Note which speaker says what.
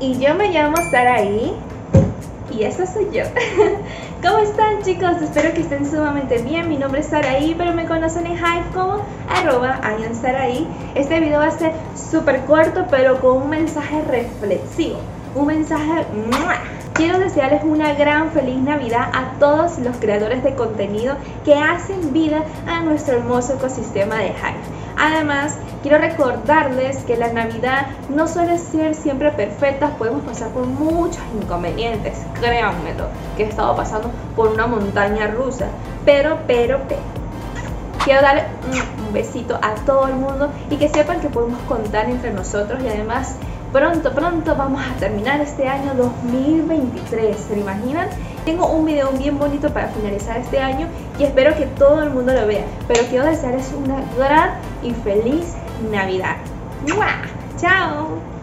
Speaker 1: Y yo me llamo Saraí y esa soy yo. ¿Cómo están chicos? Espero que estén sumamente bien. Mi nombre es Saraí, pero me conocen en Hive como arroba Saraí. Este video va a ser súper corto, pero con un mensaje reflexivo. Un mensaje... Quiero desearles una gran feliz Navidad a todos los creadores de contenido que hacen vida a nuestro hermoso ecosistema de Hive. Además, quiero recordarles que la Navidad no suele ser siempre perfecta, podemos pasar por muchos inconvenientes, créanmelo, que he estado pasando por una montaña rusa, pero, pero, pero. Quiero dar un besito a todo el mundo y que sepan que podemos contar entre nosotros y además pronto, pronto vamos a terminar este año 2023, ¿se imaginan? Tengo un video bien bonito para finalizar este año y espero que todo el mundo lo vea, pero quiero desearles una gran y feliz Navidad. ¡Chao!